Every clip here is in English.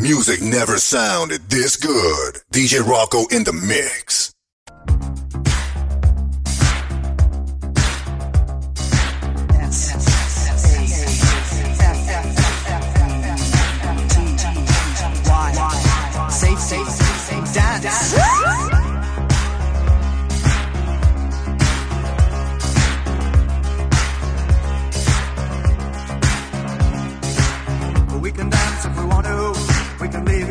Music never sounded this good. DJ Erock in the mix.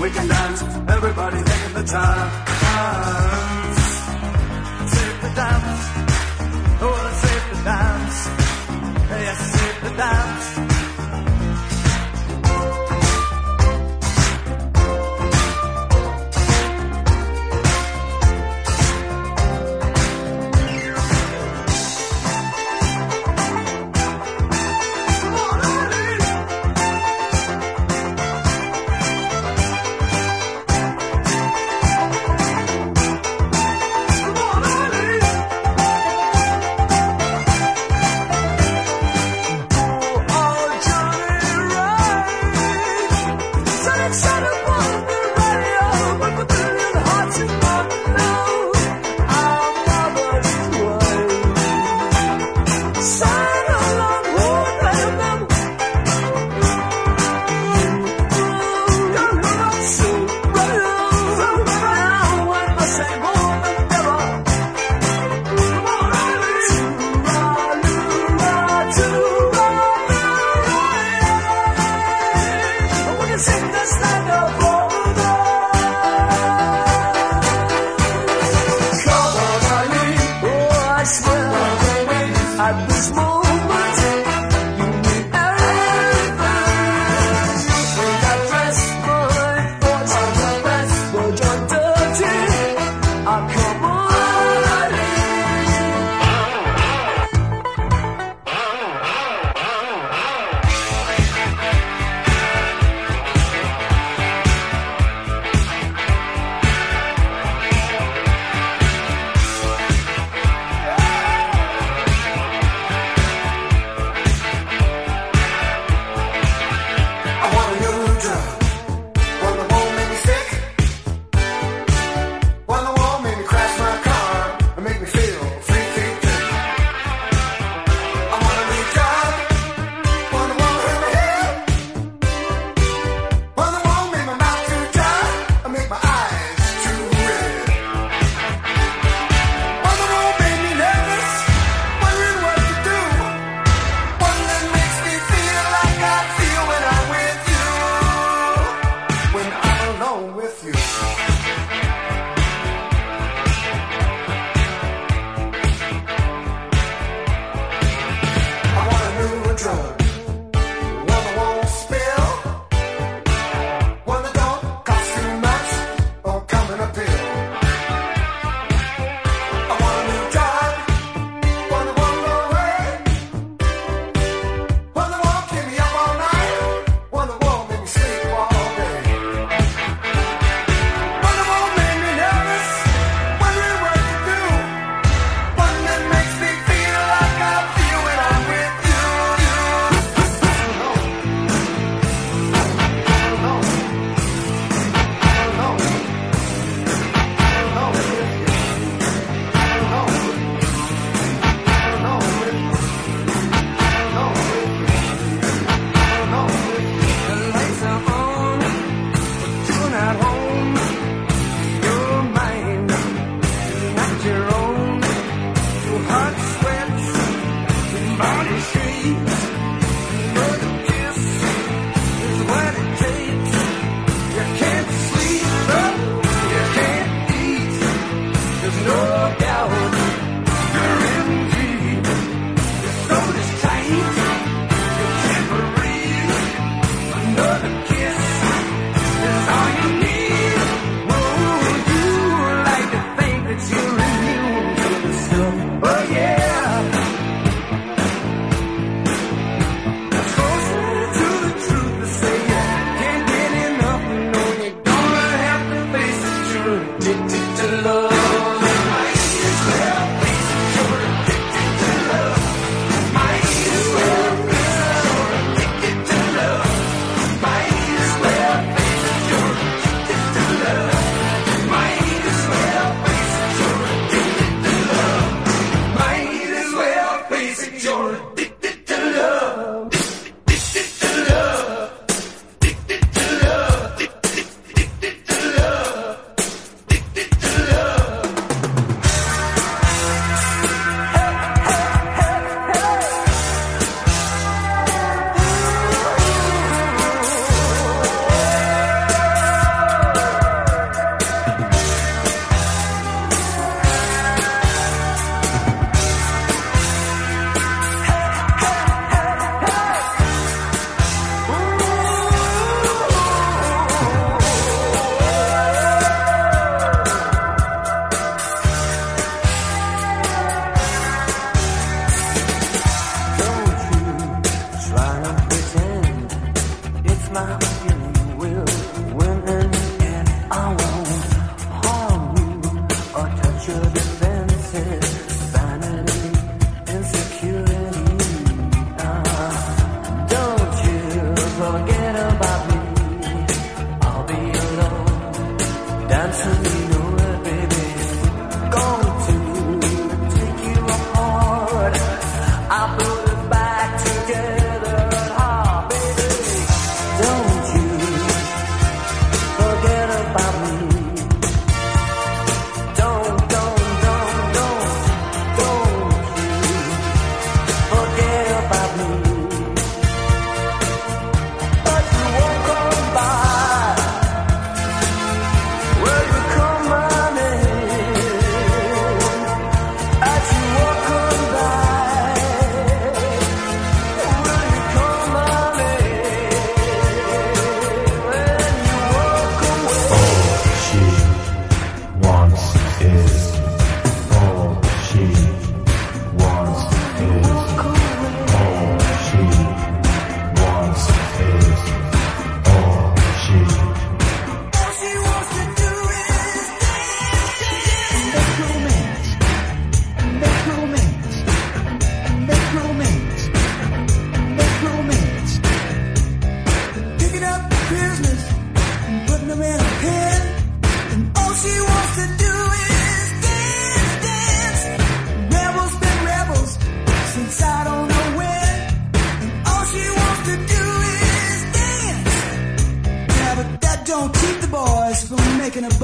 we can dance. Everybody taking the chance. Safe to dance. Oh, safe to dance. Yes, safe to dance.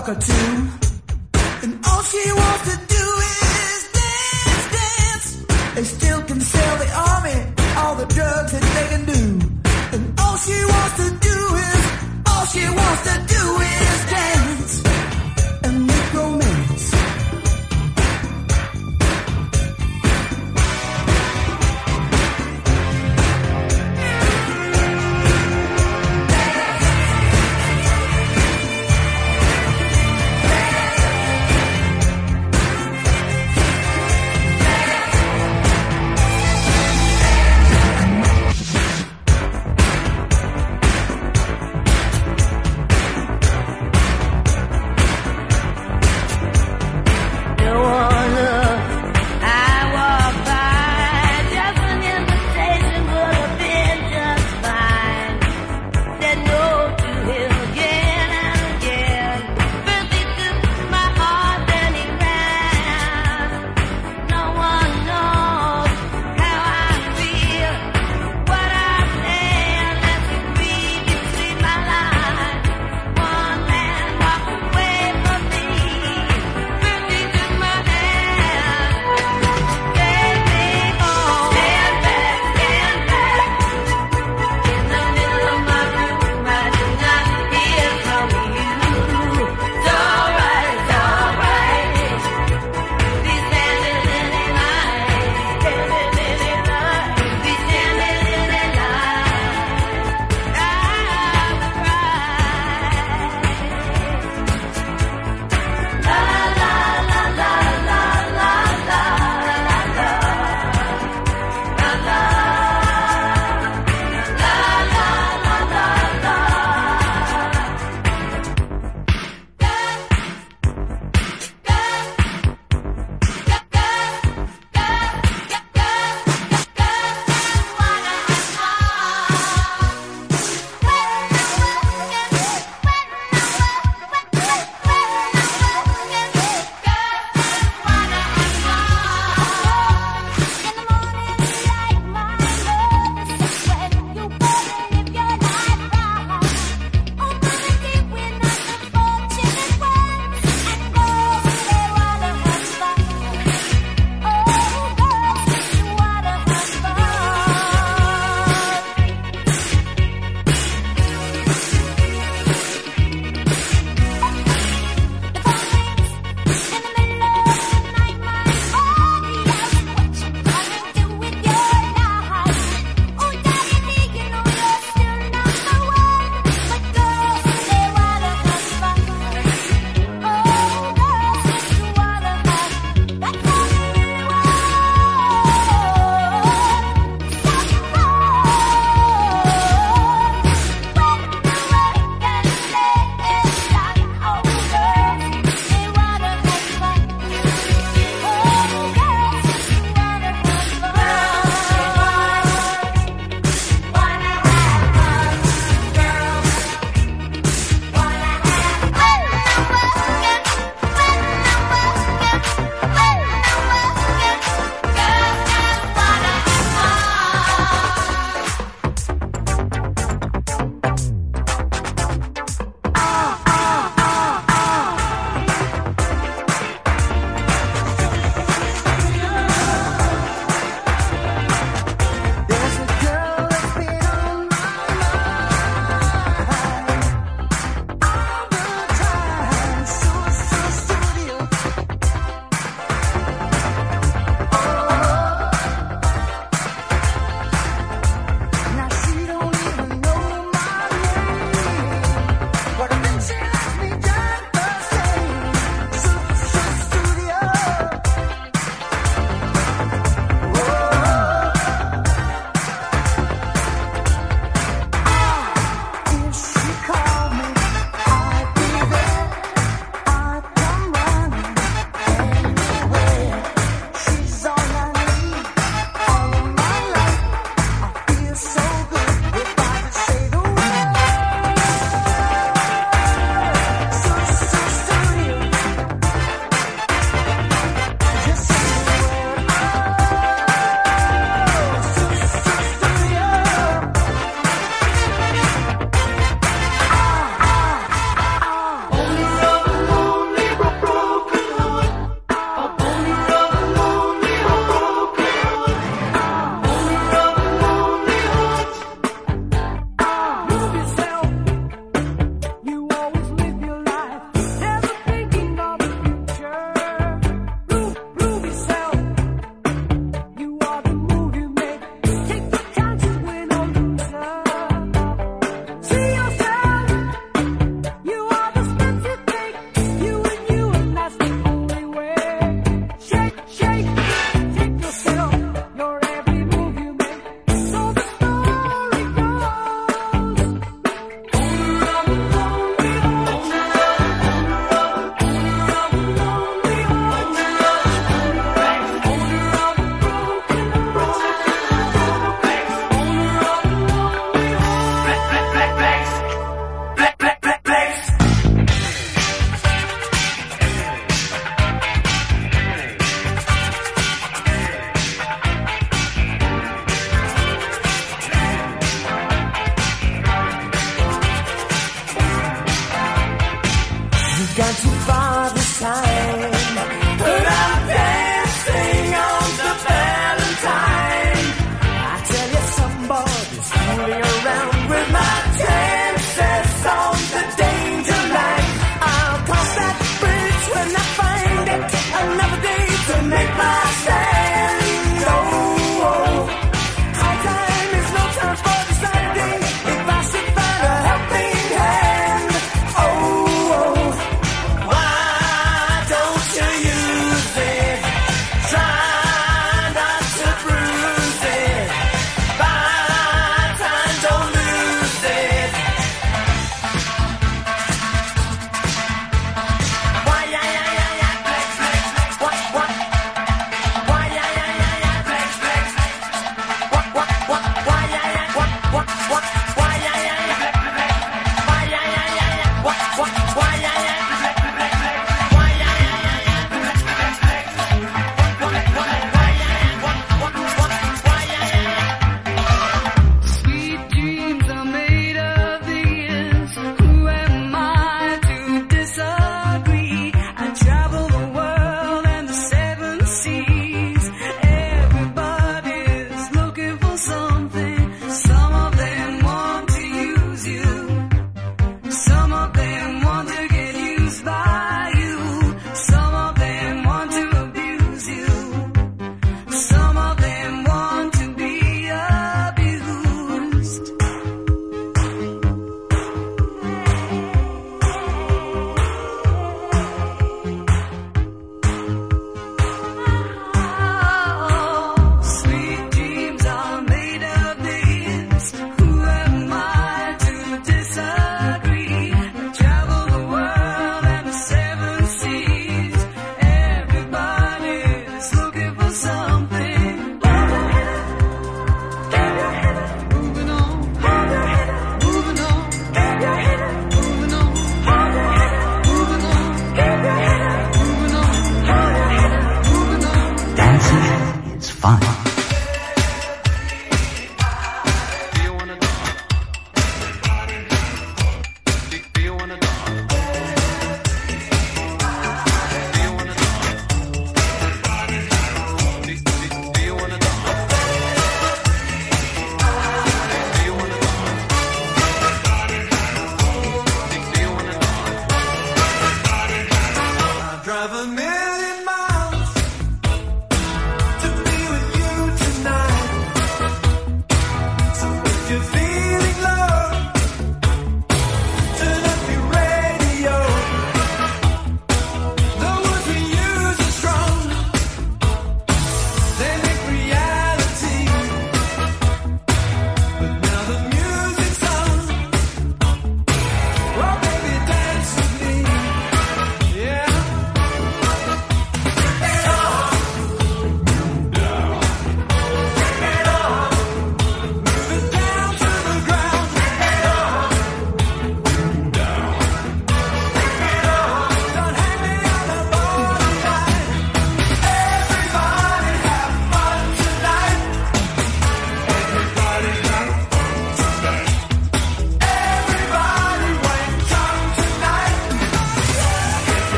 buck or two. And all she wants to